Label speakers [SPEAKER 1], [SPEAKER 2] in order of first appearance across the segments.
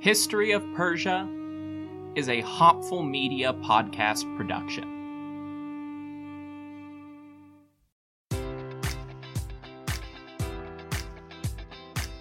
[SPEAKER 1] History of Persia is a Hopful Media podcast production.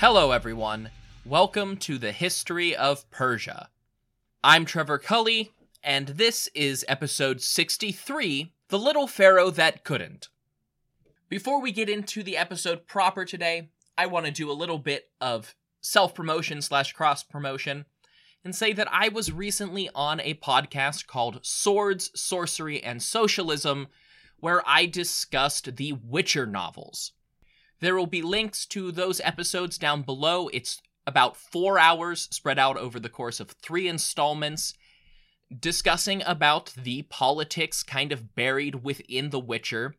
[SPEAKER 1] Hello, everyone. Welcome to the History of Persia. I'm Trevor Culley, and this is episode 63 The Little Pharaoh That Couldn't. Before we get into the episode proper today, I want to do a little bit of self promotion slash cross promotion and say that I was recently on a podcast called Swords, Sorcery, and Socialism, where I discussed the Witcher novels. There will be links to those episodes down below. It's about four hours spread out over the course of three installments, discussing about the politics kind of buried within The Witcher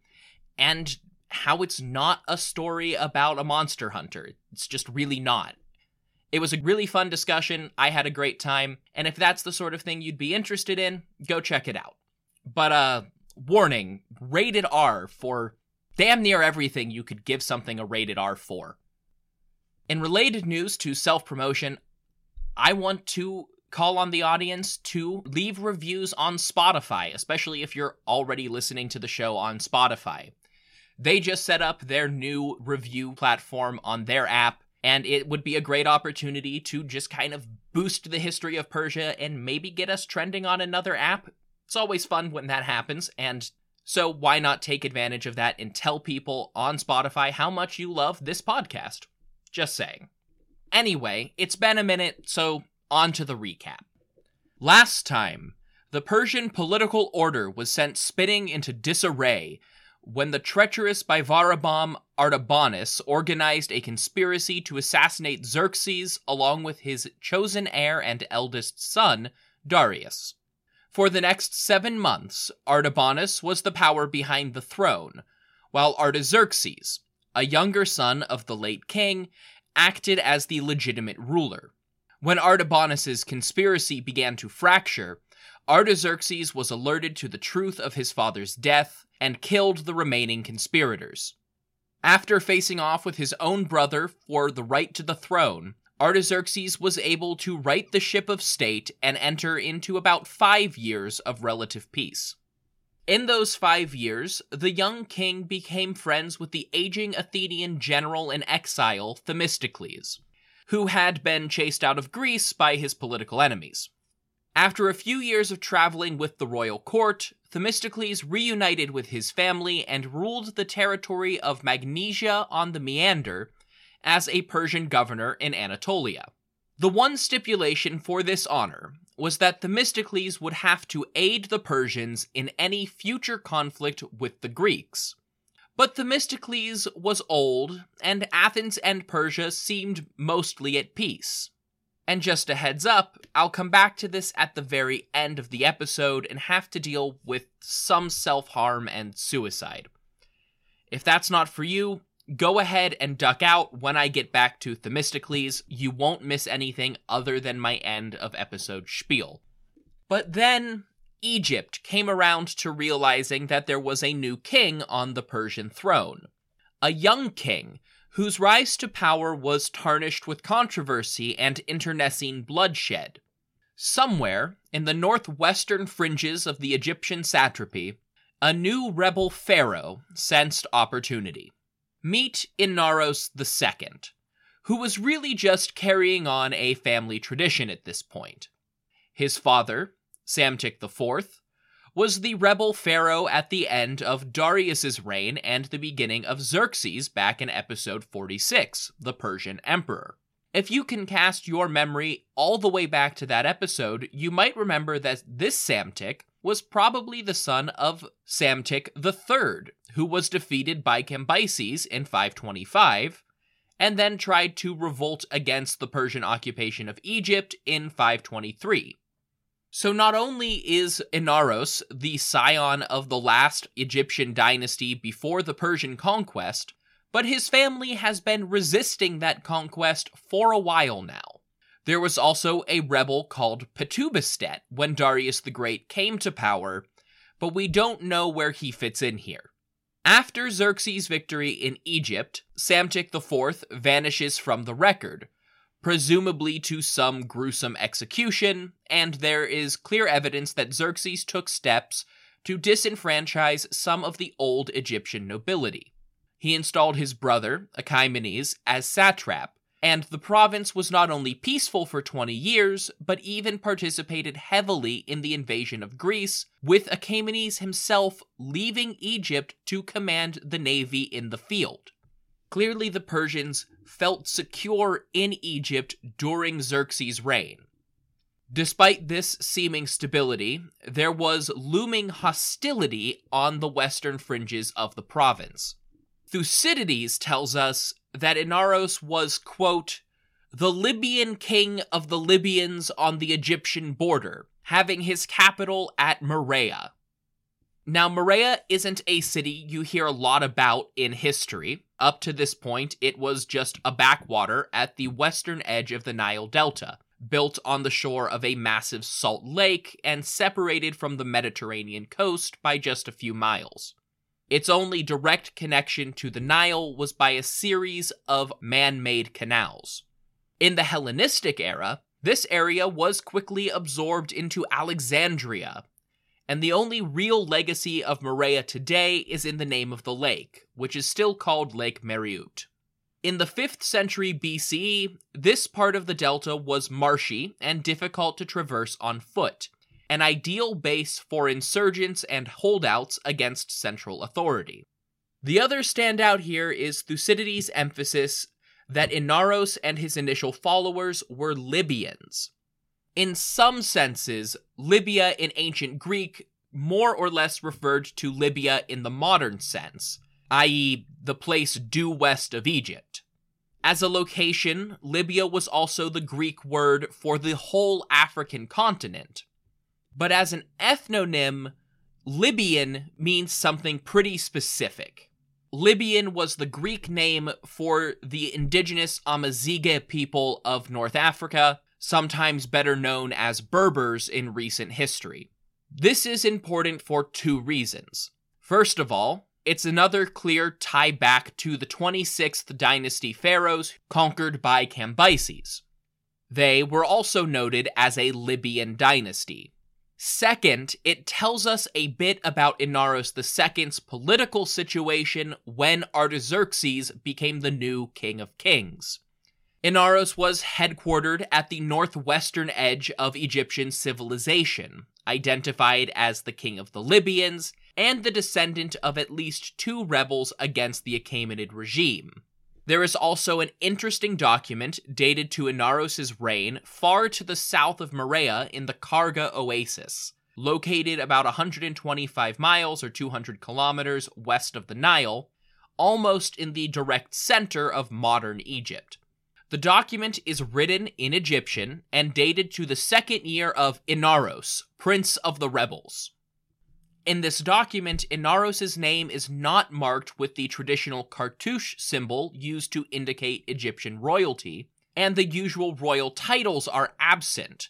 [SPEAKER 1] and how it's not a story about a monster hunter. It's just really not. It was a really fun discussion. I had a great time. And if that's the sort of thing you'd be interested in, go check it out. But, uh, warning rated R for damn near everything you could give something a rated R for. In related news to self promotion, I want to call on the audience to leave reviews on Spotify, especially if you're already listening to the show on Spotify. They just set up their new review platform on their app, and it would be a great opportunity to just kind of boost the history of Persia and maybe get us trending on another app. It's always fun when that happens, and so why not take advantage of that and tell people on Spotify how much you love this podcast? Just saying. Anyway, it's been a minute, so on to the recap. Last time, the Persian political order was sent spinning into disarray when the treacherous Bivarabam Artabanus organized a conspiracy to assassinate Xerxes along with his chosen heir and eldest son, Darius. For the next seven months, Artabanus was the power behind the throne, while Artaxerxes, a younger son of the late king, acted as the legitimate ruler. When Artabanus's conspiracy began to fracture, Artaxerxes was alerted to the truth of his father's death and killed the remaining conspirators. After facing off with his own brother for the right to the throne, Artaxerxes was able to right the ship of state and enter into about five years of relative peace. In those five years, the young king became friends with the aging Athenian general in exile, Themistocles, who had been chased out of Greece by his political enemies. After a few years of traveling with the royal court, Themistocles reunited with his family and ruled the territory of Magnesia on the Meander as a Persian governor in Anatolia. The one stipulation for this honor was that Themistocles would have to aid the Persians in any future conflict with the Greeks. But Themistocles was old, and Athens and Persia seemed mostly at peace. And just a heads up, I'll come back to this at the very end of the episode and have to deal with some self harm and suicide. If that's not for you, go ahead and duck out when I get back to Themistocles. You won't miss anything other than my end of episode spiel. But then Egypt came around to realizing that there was a new king on the Persian throne. A young king whose rise to power was tarnished with controversy and internecine bloodshed. Somewhere in the northwestern fringes of the Egyptian satrapy, a new rebel pharaoh sensed opportunity. Meet Inaros II, who was really just carrying on a family tradition at this point. His father, Psamtik IV, was the rebel pharaoh at the end of Darius's reign and the beginning of Xerxes back in episode 46, the Persian emperor. If you can cast your memory all the way back to that episode, you might remember that this Psamtik was probably the son of Psamtik III, who was defeated by Cambyses in 525 and then tried to revolt against the Persian occupation of Egypt in 523. So not only is Inaros the scion of the last Egyptian dynasty before the Persian conquest, but his family has been resisting that conquest for a while now. There was also a rebel called Petubastet when Darius the Great came to power, but we don't know where he fits in here. After Xerxes' victory in Egypt, Psamtik IV vanishes from the record, presumably to some gruesome execution, and there is clear evidence that Xerxes took steps to disenfranchise some of the old Egyptian nobility. He installed his brother, Achaemenes, as satrap, and the province was not only peaceful for 20 years, but even participated heavily in the invasion of Greece, with Achaemenes himself leaving Egypt to command the navy in the field. Clearly, the Persians felt secure in Egypt during Xerxes' reign. Despite this seeming stability, there was looming hostility on the western fringes of the province. Thucydides tells us that Inaros was, quote, the Libyan king of the Libyans on the Egyptian border, having his capital at Marea. Now, Marea isn't a city you hear a lot about in history. Up to this point, it was just a backwater at the western edge of the Nile Delta, built on the shore of a massive salt lake and separated from the Mediterranean coast by just a few miles. Its only direct connection to the Nile was by a series of man made canals. In the Hellenistic era, this area was quickly absorbed into Alexandria, and the only real legacy of Marea today is in the name of the lake, which is still called Lake Mariout. In the 5th century BCE, this part of the delta was marshy and difficult to traverse on foot, an ideal base for insurgents and holdouts against central authority. The other standout here is Thucydides' emphasis that Inaros and his initial followers were Libyans, in some senses, Libya in ancient Greek more or less referred to Libya in the modern sense, i.e., the place due west of Egypt. As a location, Libya was also the Greek word for the whole African continent. But as an ethnonym, Libyan means something pretty specific. Libyan was the Greek name for the indigenous Amazigh people of North Africa, sometimes better known as Berbers in recent history. This is important for two reasons. First of all, it's another clear tie back to the 26th dynasty pharaohs conquered by Cambyses. They were also noted as a Libyan dynasty. Second, it tells us a bit about Inaros II's political situation when Artaxerxes became the new king of kings. Inaros was headquartered at the northwestern edge of Egyptian civilization, identified as the king of the Libyans and the descendant of at least two rebels against the Achaemenid regime. There is also an interesting document dated to Inaros' reign far to the south of Marea in the Kharga Oasis, located about 125 miles or 200 kilometers west of the Nile, almost in the direct center of modern Egypt. The document is written in Egyptian and dated to the second year of Inaros, Prince of the Rebels. In this document, Inaros' name is not marked with the traditional cartouche symbol used to indicate Egyptian royalty, and the usual royal titles are absent.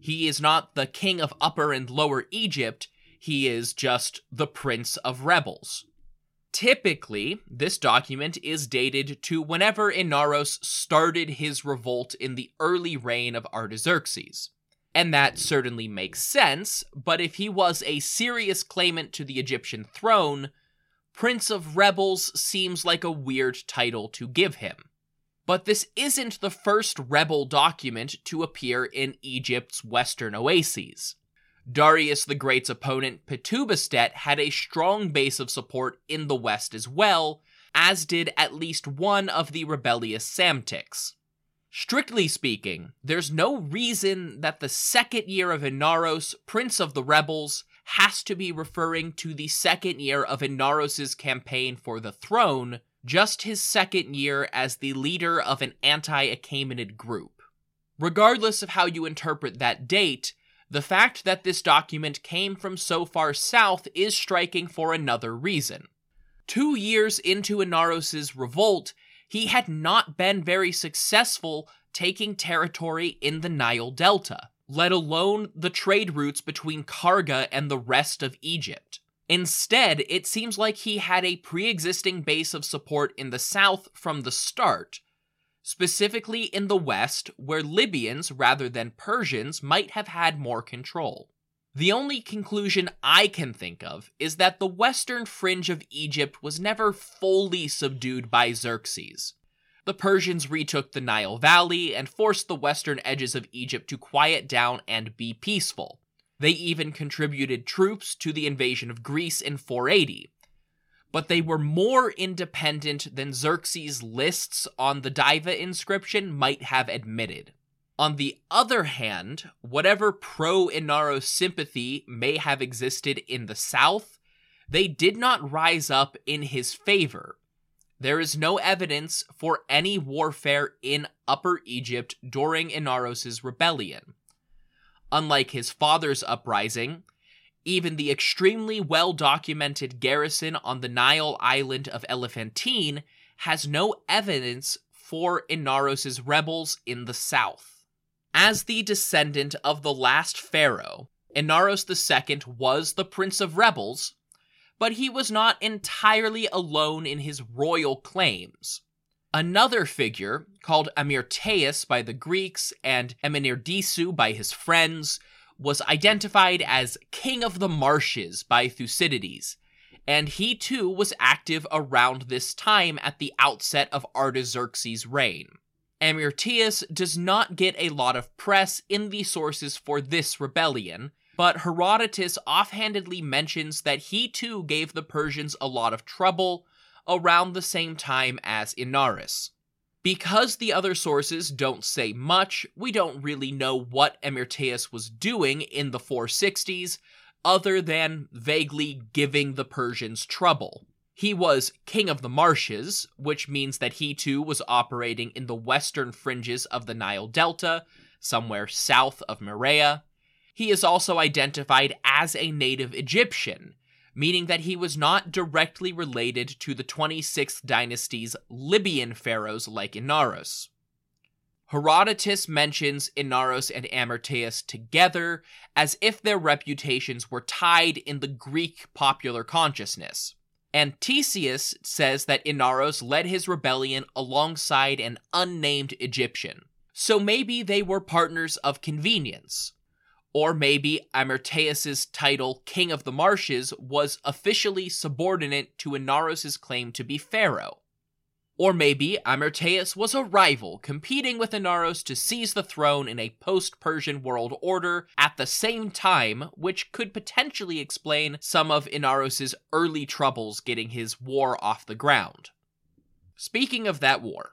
[SPEAKER 1] He is not the king of Upper and Lower Egypt, he is just the Prince of Rebels. Typically, this document is dated to whenever Inaros started his revolt in the early reign of Artaxerxes. And that certainly makes sense, but if he was a serious claimant to the Egyptian throne, Prince of Rebels seems like a weird title to give him. But this isn't the first rebel document to appear in Egypt's western oases. Darius the Great's opponent, Petubastet, had a strong base of support in the west as well, as did at least one of the rebellious Psamtiks. Strictly speaking, there's no reason that the second year of Inaros, Prince of the Rebels, has to be referring to the second year of Inaros' campaign for the throne, just his second year as the leader of an anti Achaemenid group. Regardless of how you interpret that date, the fact that this document came from so far south is striking for another reason. Two years into Inaros' revolt, he had not been very successful taking territory in the Nile Delta, let alone the trade routes between Kharga and the rest of Egypt. Instead, it seems like he had a pre existing base of support in the south from the start, specifically in the west, where Libyans rather than Persians might have had more control. The only conclusion I can think of is that the western fringe of Egypt was never fully subdued by Xerxes. The Persians retook the Nile Valley and forced the western edges of Egypt to quiet down and be peaceful. They even contributed troops to the invasion of Greece in 480. But they were more independent than Xerxes' lists on the Daiva inscription might have admitted. On the other hand, whatever pro Inaros sympathy may have existed in the south, they did not rise up in his favor. There is no evidence for any warfare in Upper Egypt during Inaros' rebellion. Unlike his father's uprising, even the extremely well documented garrison on the Nile island of Elephantine has no evidence for Inaros' rebels in the south. As the descendant of the last pharaoh, Inaros II was the prince of rebels, but he was not entirely alone in his royal claims. Another figure, called Amirtaeus by the Greeks and Amenirdisu by his friends, was identified as King of the Marshes by Thucydides, and he too was active around this time at the outset of Artaxerxes' reign. Amirtaeus does not get a lot of press in the sources for this rebellion, but Herodotus offhandedly mentions that he too gave the Persians a lot of trouble around the same time as Inaros. Because the other sources don't say much, we don't really know what Amirtaeus was doing in the 460s, other than vaguely giving the Persians trouble. He was king of the marshes, which means that he too was operating in the western fringes of the Nile Delta, somewhere south of Marea. He is also identified as a native Egyptian, meaning that he was not directly related to the 26th dynasty's Libyan pharaohs like Inaros. Herodotus mentions Inaros and Amirtaeus together as if their reputations were tied in the Greek popular consciousness. And Ctesias says that Inaros led his rebellion alongside an unnamed Egyptian. So maybe they were partners of convenience. Or maybe Amirtaeus' title, King of the Marshes, was officially subordinate to Inaros' claim to be pharaoh. Or maybe Amirtaeus was a rival competing with Inaros to seize the throne in a post Persian world order at the same time, which could potentially explain some of Inaros' early troubles getting his war off the ground. Speaking of that war,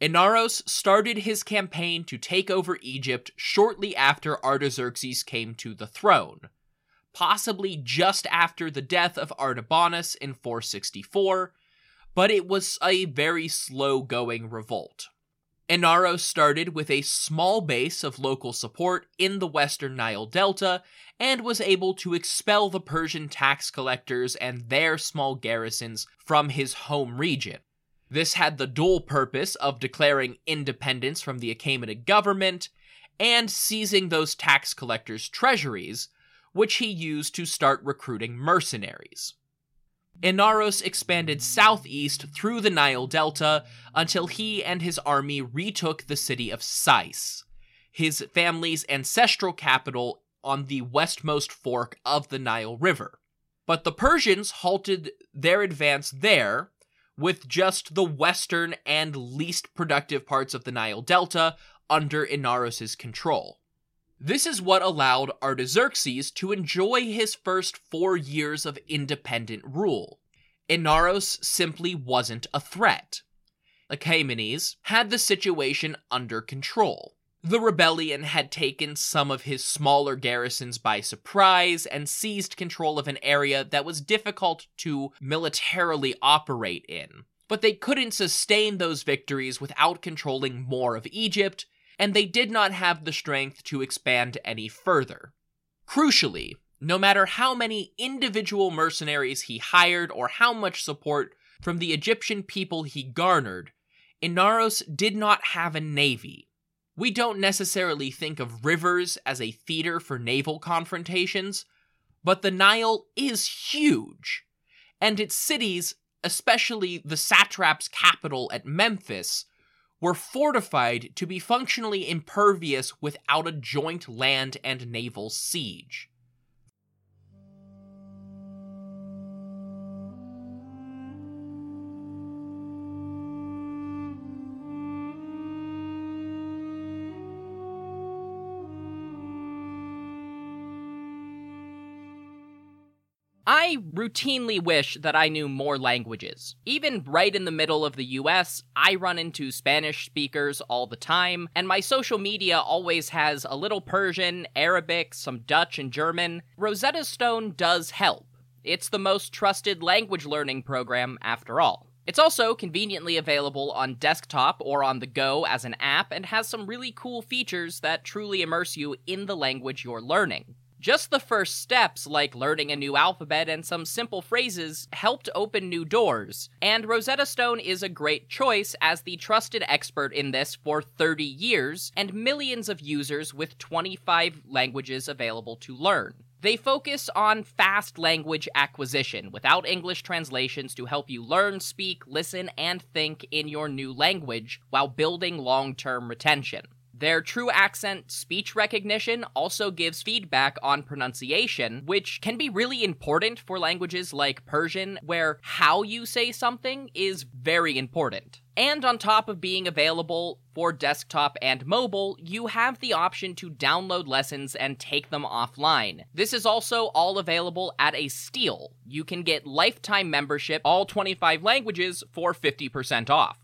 [SPEAKER 1] Inaros started his campaign to take over Egypt shortly after Artaxerxes came to the throne, possibly just after the death of Artabanus in 464 but it was a very slow going revolt. Inaros started with a small base of local support in the western Nile Delta and was able to expel the Persian tax collectors and their small garrisons from his home region. This had the dual purpose of declaring independence from the Achaemenid government and seizing those tax collectors' treasuries, which he used to start recruiting mercenaries. Inaros expanded southeast through the Nile Delta until he and his army retook the city of Sais, his family's ancestral capital on the westmost fork of the Nile River. But the Persians halted their advance there, with just the western and least productive parts of the Nile Delta under Inaros' control. This is what allowed Artaxerxes to enjoy his first four years of independent rule. Inaros simply wasn't a threat. Achaemenes had the situation under control. The rebellion had taken some of his smaller garrisons by surprise and seized control of an area that was difficult to militarily operate in. But they couldn't sustain those victories without controlling more of Egypt, and they did not have the strength to expand any further. Crucially, no matter how many individual mercenaries he hired or how much support from the Egyptian people he garnered, Inaros did not have a navy. We don't necessarily think of rivers as a theater for naval confrontations, but the Nile is huge, and its cities, especially the satrap's capital at Memphis, were fortified to be functionally impervious without a joint land and naval siege.
[SPEAKER 2] I routinely wish that I knew more languages. Even right in the middle of the US, I run into Spanish speakers all the time, and my social media always has a little Persian, Arabic, some Dutch, and German. Rosetta Stone does help. It's the most trusted language learning program after all. It's also conveniently available on desktop or on the go as an app and has some really cool features that truly immerse you in the language you're learning. Just the first steps, like learning a new alphabet and some simple phrases, helped open new doors, and Rosetta Stone is a great choice as the trusted expert in this for 30 years and millions of users with 25 languages available to learn. They focus on fast language acquisition without English translations to help you learn, speak, listen, and think in your new language while building long term retention. Their true accent speech recognition also gives feedback on pronunciation, which can be really important for languages like Persian, where how you say something is very important. And on top of being available for desktop and mobile, you have the option to download lessons and take them offline. This is also all available at a steal. You can get lifetime membership, all 25 languages, for 50% off.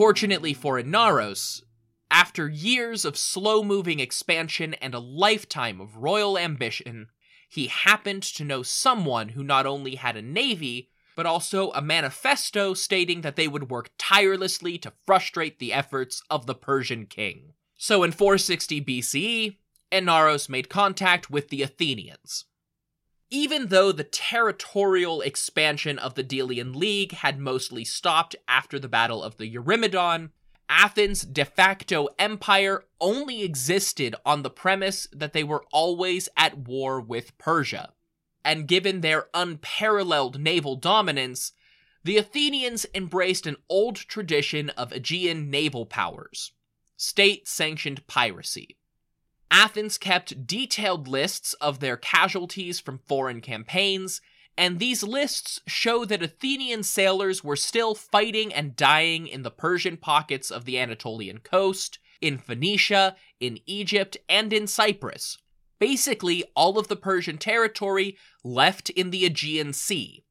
[SPEAKER 1] Fortunately for Inaros, after years of slow moving expansion and a lifetime of royal ambition, he happened to know someone who not only had a navy, but also a manifesto stating that they would work tirelessly to frustrate the efforts of the Persian king. So in 460 BCE, Inaros made contact with the Athenians. Even though the territorial expansion of the Delian League had mostly stopped after the Battle of the Eurymedon, Athens' de facto empire only existed on the premise that they were always at war with Persia. And given their unparalleled naval dominance, the Athenians embraced an old tradition of Aegean naval powers state sanctioned piracy. Athens kept detailed lists of their casualties from foreign campaigns, and these lists show that Athenian sailors were still fighting and dying in the Persian pockets of the Anatolian coast, in Phoenicia, in Egypt, and in Cyprus. Basically, all of the Persian territory left in the Aegean Sea.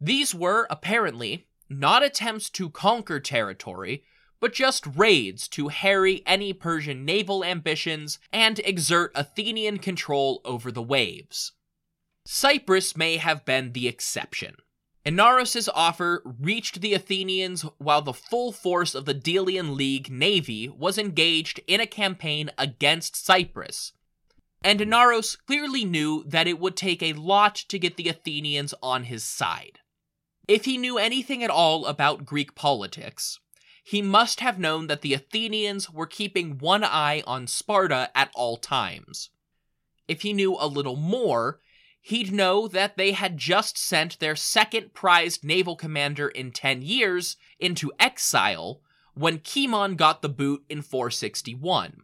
[SPEAKER 1] These were, apparently, not attempts to conquer territory, but just raids to harry any Persian naval ambitions and exert Athenian control over the waves. Cyprus may have been the exception. Inaros' offer reached the Athenians while the full force of the Delian League navy was engaged in a campaign against Cyprus. And Inaros clearly knew that it would take a lot to get the Athenians on his side. If he knew anything at all about Greek politics, he must have known that the Athenians were keeping one eye on Sparta at all times. If he knew a little more, he'd know that they had just sent their second prized naval commander in 10 years into exile when Cimon got the boot in 461.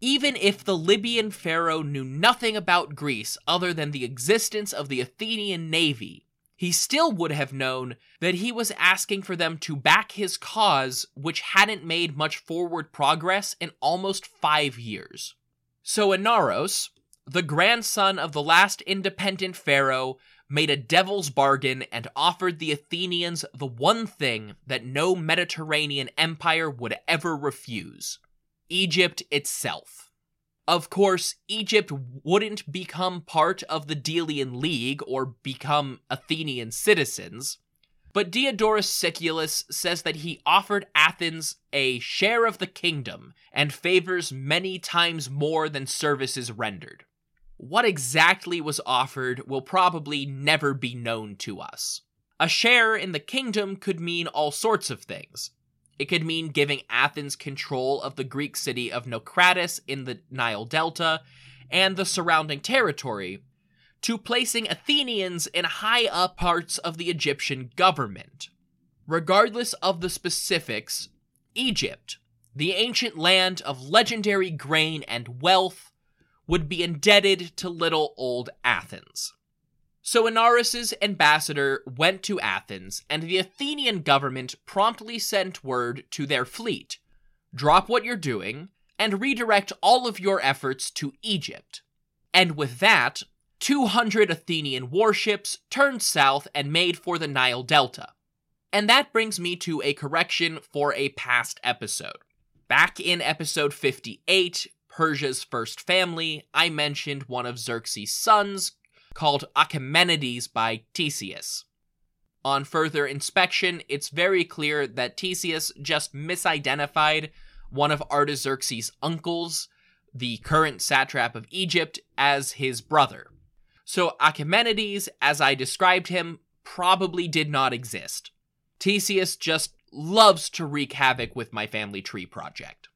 [SPEAKER 1] Even if the Libyan pharaoh knew nothing about Greece other than the existence of the Athenian navy, he still would have known that he was asking for them to back his cause, which hadn't made much forward progress in almost five years. So Inaros, the grandson of the last independent pharaoh, made a devil's bargain and offered the Athenians the one thing that no Mediterranean empire would ever refuse Egypt itself. Of course, Egypt wouldn't become part of the Delian League or become Athenian citizens, but Diodorus Siculus says that he offered Athens a share of the kingdom and favors many times more than services rendered. What exactly was offered will probably never be known to us. A share in the kingdom could mean all sorts of things. It could mean giving Athens control of the Greek city of Naucratis in the Nile Delta and the surrounding territory, to placing Athenians in high up parts of the Egyptian government. Regardless of the specifics, Egypt, the ancient land of legendary grain and wealth, would be indebted to little old Athens. So Inaros' ambassador went to Athens, and the Athenian government promptly sent word to their fleet drop what you're doing and redirect all of your efforts to Egypt. And with that, 200 Athenian warships turned south and made for the Nile Delta. And that brings me to a correction for a past episode. Back in episode 58, Persia's First Family, I mentioned one of Xerxes' sons called Achaemenides by Ctesias. On further inspection, it's very clear that Ctesias just misidentified one of Artaxerxes' uncles, the current satrap of Egypt, as his brother. So Achaemenides, as I described him, probably did not exist. Ctesias just loves to wreak havoc with my family tree project.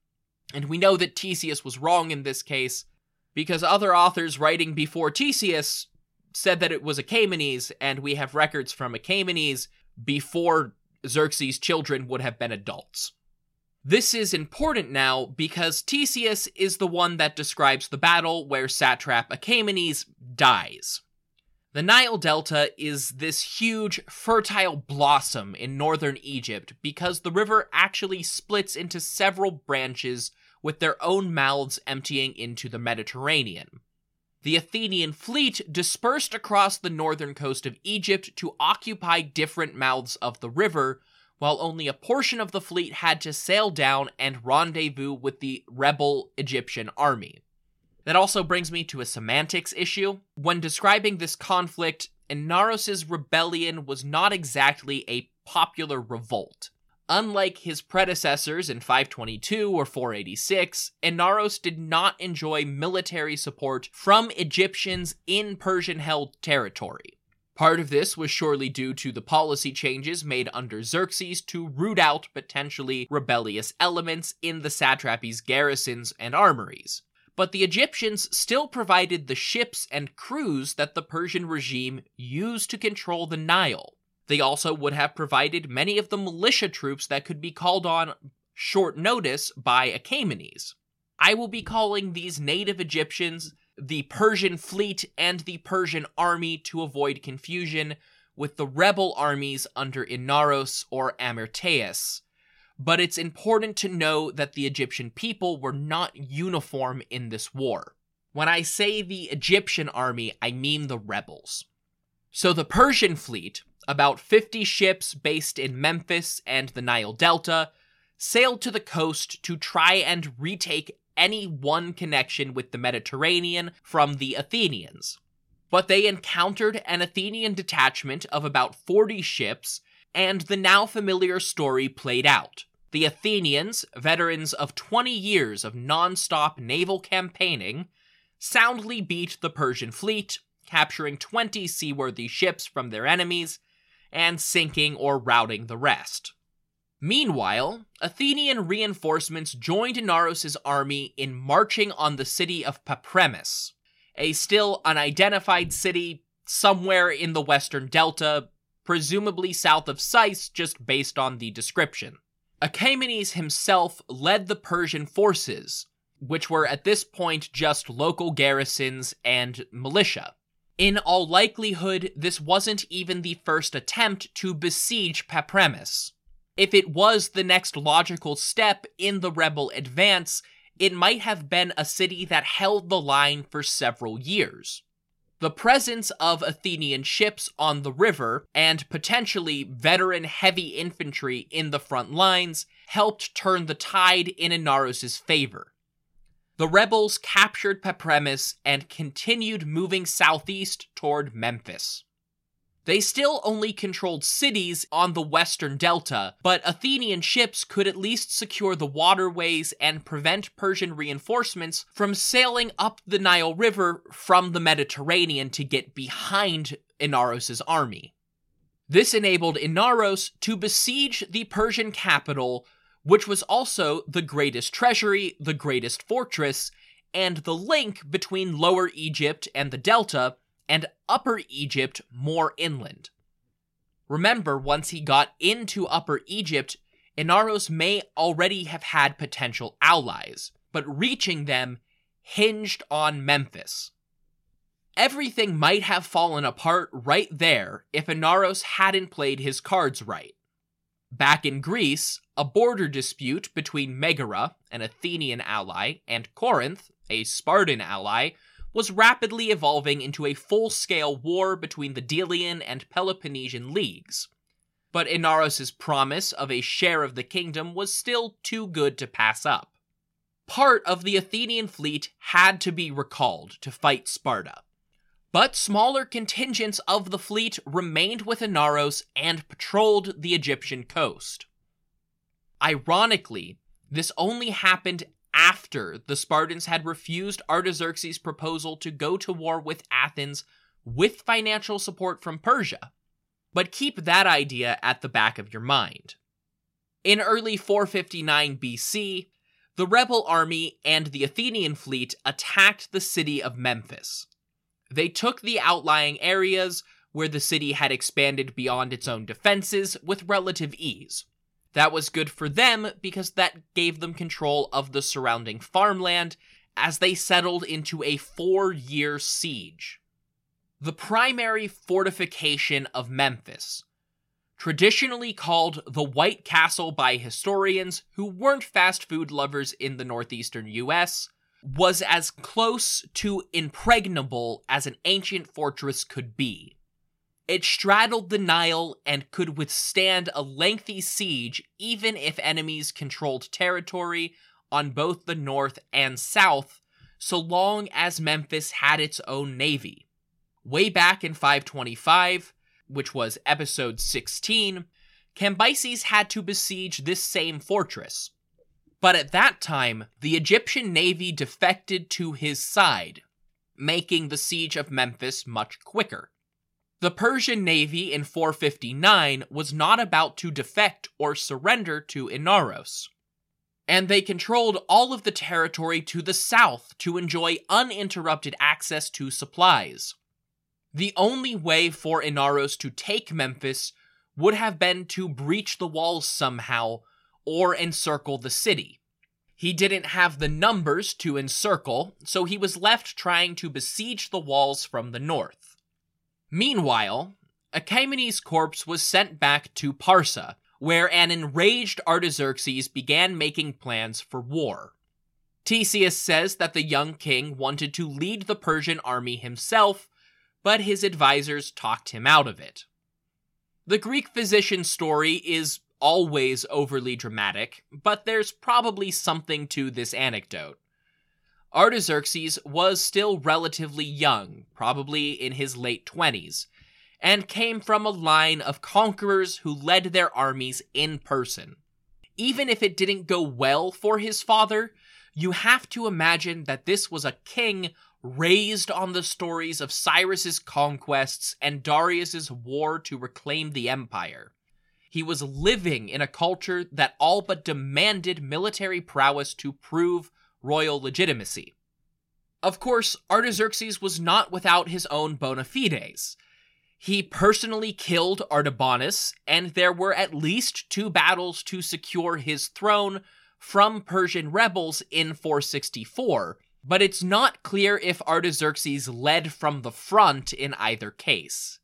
[SPEAKER 1] And we know that Ctesias was wrong in this case because other authors writing before Ctesias said that it was Achaemenes, and we have records from Achaemenes before Xerxes' children would have been adults. This is important now because Ctesias is the one that describes the battle where satrap Achaemenes dies. The Nile Delta is this huge, fertile blossom in northern Egypt because the river actually splits into several branches with their own mouths emptying into the Mediterranean the Athenian fleet dispersed across the northern coast of Egypt to occupy different mouths of the river, while only a portion of the fleet had to sail down and rendezvous with the rebel Egyptian army. That also brings me to a semantics issue. When describing this conflict, Inaros' rebellion was not exactly a popular revolt. Unlike his predecessors in 522 or 486, Inaros did not enjoy military support from Egyptians in Persian held territory. Part of this was surely due to the policy changes made under Xerxes to root out potentially rebellious elements in the satrapy's garrisons and armories. But the Egyptians still provided the ships and crews that the Persian regime used to control the Nile. They also would have provided many of the militia troops that could be called on short notice by Achaemenes. I will be calling these native Egyptians the Persian fleet and the Persian army to avoid confusion with the rebel armies under Inaros or Amirtaeus. But it's important to know that the Egyptian people were not uniform in this war. When I say the Egyptian army, I mean the rebels. So the Persian fleet, about 50 ships based in Memphis and the Nile Delta, sailed to the coast to try and retake any one connection with the Mediterranean from the Athenians. But they encountered an Athenian detachment of about 40 ships, and the now familiar story played out. The Athenians, veterans of 20 years of non stop naval campaigning, soundly beat the Persian fleet, capturing 20 seaworthy ships from their enemies and sinking or routing the rest. Meanwhile, Athenian reinforcements joined Inaros' army in marching on the city of Papremis, a still unidentified city somewhere in the western delta, presumably south of Sais, just based on the description. Achaemenes himself led the Persian forces, which were at this point just local garrisons and militia. In all likelihood, this wasn't even the first attempt to besiege Papremis. If it was the next logical step in the rebel advance, it might have been a city that held the line for several years. The presence of Athenian ships on the river and potentially veteran heavy infantry in the front lines helped turn the tide in Inaros' favor. The rebels captured Papremis and continued moving southeast toward Memphis. They still only controlled cities on the western delta, but Athenian ships could at least secure the waterways and prevent Persian reinforcements from sailing up the Nile River from the Mediterranean to get behind Inaros' army. This enabled Inaros to besiege the Persian capital which was also the greatest treasury, the greatest fortress, and the link between Lower Egypt and the Delta, and Upper Egypt more inland. Remember, once he got into Upper Egypt, Inaros may already have had potential allies, but reaching them hinged on Memphis. Everything might have fallen apart right there if Inaros hadn't played his cards right. Back in Greece, a border dispute between Megara, an Athenian ally, and Corinth, a Spartan ally, was rapidly evolving into a full scale war between the Delian and Peloponnesian leagues. But Inaros' promise of a share of the kingdom was still too good to pass up. Part of the Athenian fleet had to be recalled to fight Sparta. But smaller contingents of the fleet remained with Inaros and patrolled the Egyptian coast. Ironically, this only happened after the Spartans had refused Artaxerxes' proposal to go to war with Athens with financial support from Persia. But keep that idea at the back of your mind. In early 459 BC, the rebel army and the Athenian fleet attacked the city of Memphis. They took the outlying areas where the city had expanded beyond its own defenses with relative ease. That was good for them because that gave them control of the surrounding farmland as they settled into a four year siege. The primary fortification of Memphis, traditionally called the White Castle by historians who weren't fast food lovers in the northeastern US, was as close to impregnable as an ancient fortress could be. It straddled the Nile and could withstand a lengthy siege even if enemies controlled territory on both the north and south, so long as Memphis had its own navy. Way back in 525, which was episode 16, Cambyses had to besiege this same fortress. But at that time, the Egyptian navy defected to his side, making the siege of Memphis much quicker. The Persian navy in 459 was not about to defect or surrender to Inaros. And they controlled all of the territory to the south to enjoy uninterrupted access to supplies. The only way for Inaros to take Memphis would have been to breach the walls somehow or encircle the city. He didn't have the numbers to encircle, so he was left trying to besiege the walls from the north. Meanwhile, Achaemenes' corpse was sent back to Parsa, where an enraged Artaxerxes began making plans for war. Ctesias says that the young king wanted to lead the Persian army himself, but his advisors talked him out of it. The Greek physician story is always overly dramatic, but there's probably something to this anecdote. Artaxerxes was still relatively young, probably in his late 20s, and came from a line of conquerors who led their armies in person. Even if it didn't go well for his father, you have to imagine that this was a king raised on the stories of Cyrus's conquests and Darius's war to reclaim the empire. He was living in a culture that all but demanded military prowess to prove royal legitimacy. Of course, Artaxerxes was not without his own bona fides. He personally killed Artabanus, and there were at least two battles to secure his throne from Persian rebels in 464, but it's not clear if Artaxerxes led from the front in either case.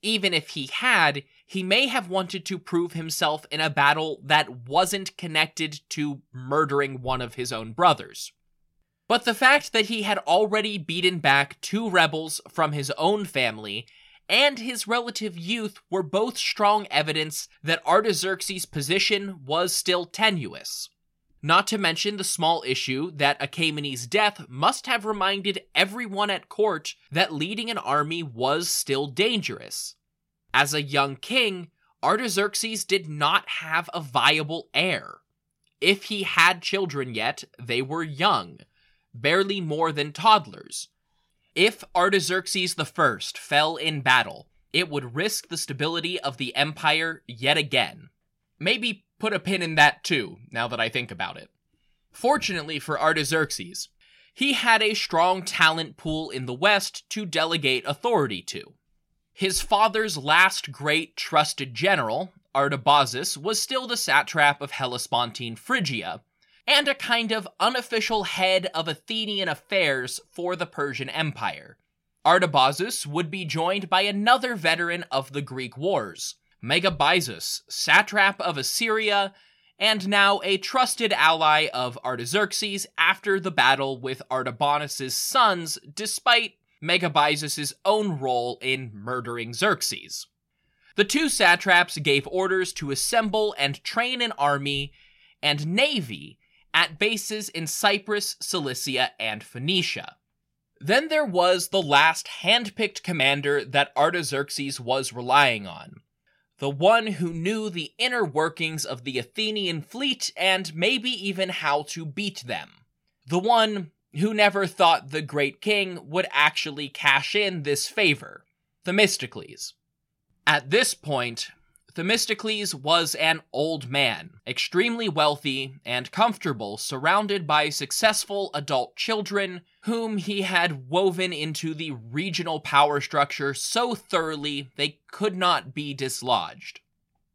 [SPEAKER 1] Even if he had, he may have wanted to prove himself in a battle that wasn't connected to murdering one of his own brothers. But the fact that he had already beaten back two rebels from his own family and his relative youth were both strong evidence that Artaxerxes' position was still tenuous. Not to mention the small issue that Achaemenes' death must have reminded everyone at court that leading an army was still dangerous. As a young king, Artaxerxes did not have a viable heir. If he had children yet, they were young, barely more than toddlers. If Artaxerxes I fell in battle, it would risk the stability of the empire yet again. Maybe put a pin in that too, now that I think about it. Fortunately for Artaxerxes, he had a strong talent pool in the West to delegate authority to. His father's last great trusted general, Artabazus, was still the satrap of Hellespontine Phrygia, and a kind of unofficial head of Athenian affairs for the Persian Empire. Artabazus would be joined by another veteran of the Greek wars, Megabyzus, satrap of Assyria, and now a trusted ally of Artaxerxes after the battle with Artabanus's sons, despite Megabyzus' own role in murdering Xerxes. The two satraps gave orders to assemble and train an army and navy at bases in Cyprus, Cilicia, and Phoenicia. Then there was the last hand-picked commander that Artaxerxes was relying on, the one who knew the inner workings of the Athenian fleet and maybe even how to beat them. The one who never thought the great king would actually cash in this favor, Themistocles. At this point, Themistocles was an old man, extremely wealthy and comfortable, surrounded by successful adult children whom he had woven into the regional power structure so thoroughly they could not be dislodged.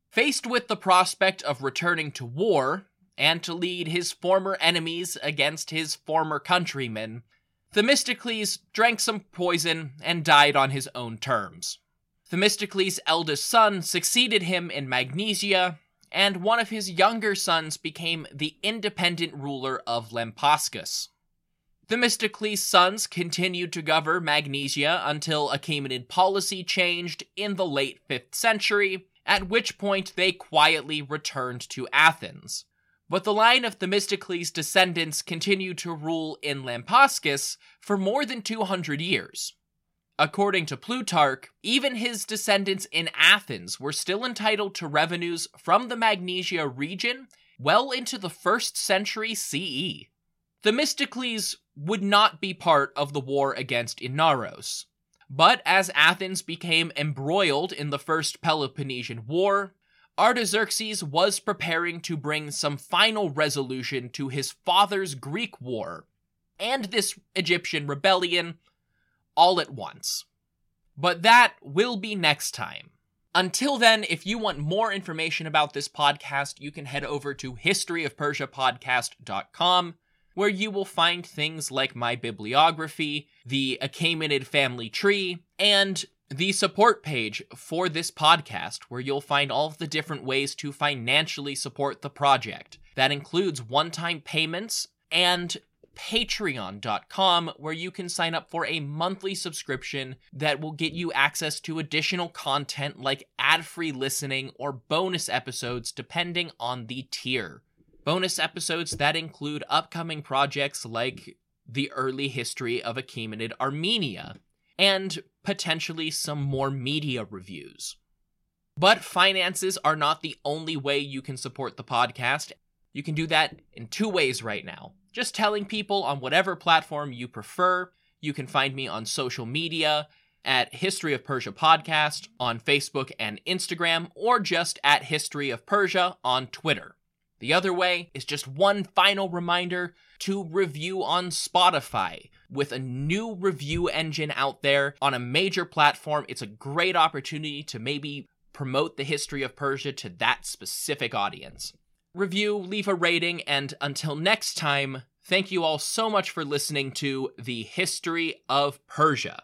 [SPEAKER 1] Faced with the prospect of returning to war and to lead his former enemies against his former countrymen, Themistocles drank some poison and died on his own terms. Themistocles' eldest son succeeded him in Magnesia, and one of his younger sons became the independent ruler of Lampsacus. Themistocles' sons continued to govern Magnesia until Achaemenid policy changed in the late 5th century, at which point they quietly returned to Athens. But the line of Themistocles' descendants continued to rule in Lampsacus for more than 200 years. According to Plutarch, even his descendants in Athens were still entitled to revenues from the Magnesia region well into the 1st century CE. Themistocles would not be part of the war against Inaros. But as Athens became embroiled in the First Peloponnesian War, Artaxerxes was preparing to bring some final resolution to his father's Greek war and this Egyptian rebellion all at once. But that will be next time. Until then, if you want more information about this podcast, you can head over to historyofpersiapodcast.com, where you will find things like my bibliography, the Achaemenid family tree, and the support page for this podcast, where you'll find all of the different ways to financially support the project. That includes one time payments and patreon.com where you can sign up for a monthly subscription that will get you access to additional content like ad-free listening or bonus episodes depending on the tier. Bonus episodes that include upcoming projects like the early history of Achaemenid Armenia and potentially some more media reviews. But finances are not the only way you can support the podcast. You can do that in two ways right now just telling people on whatever platform you prefer. You can find me on social media at History of Persia Podcast on Facebook and Instagram, or just at History of Persia on Twitter. The other way is just one final reminder to review on Spotify. With a new review engine out there on a major platform, it's a great opportunity to maybe promote the history of Persia to that specific audience review, leave a rating, and until next time, thank you all so much for listening to The History of Persia.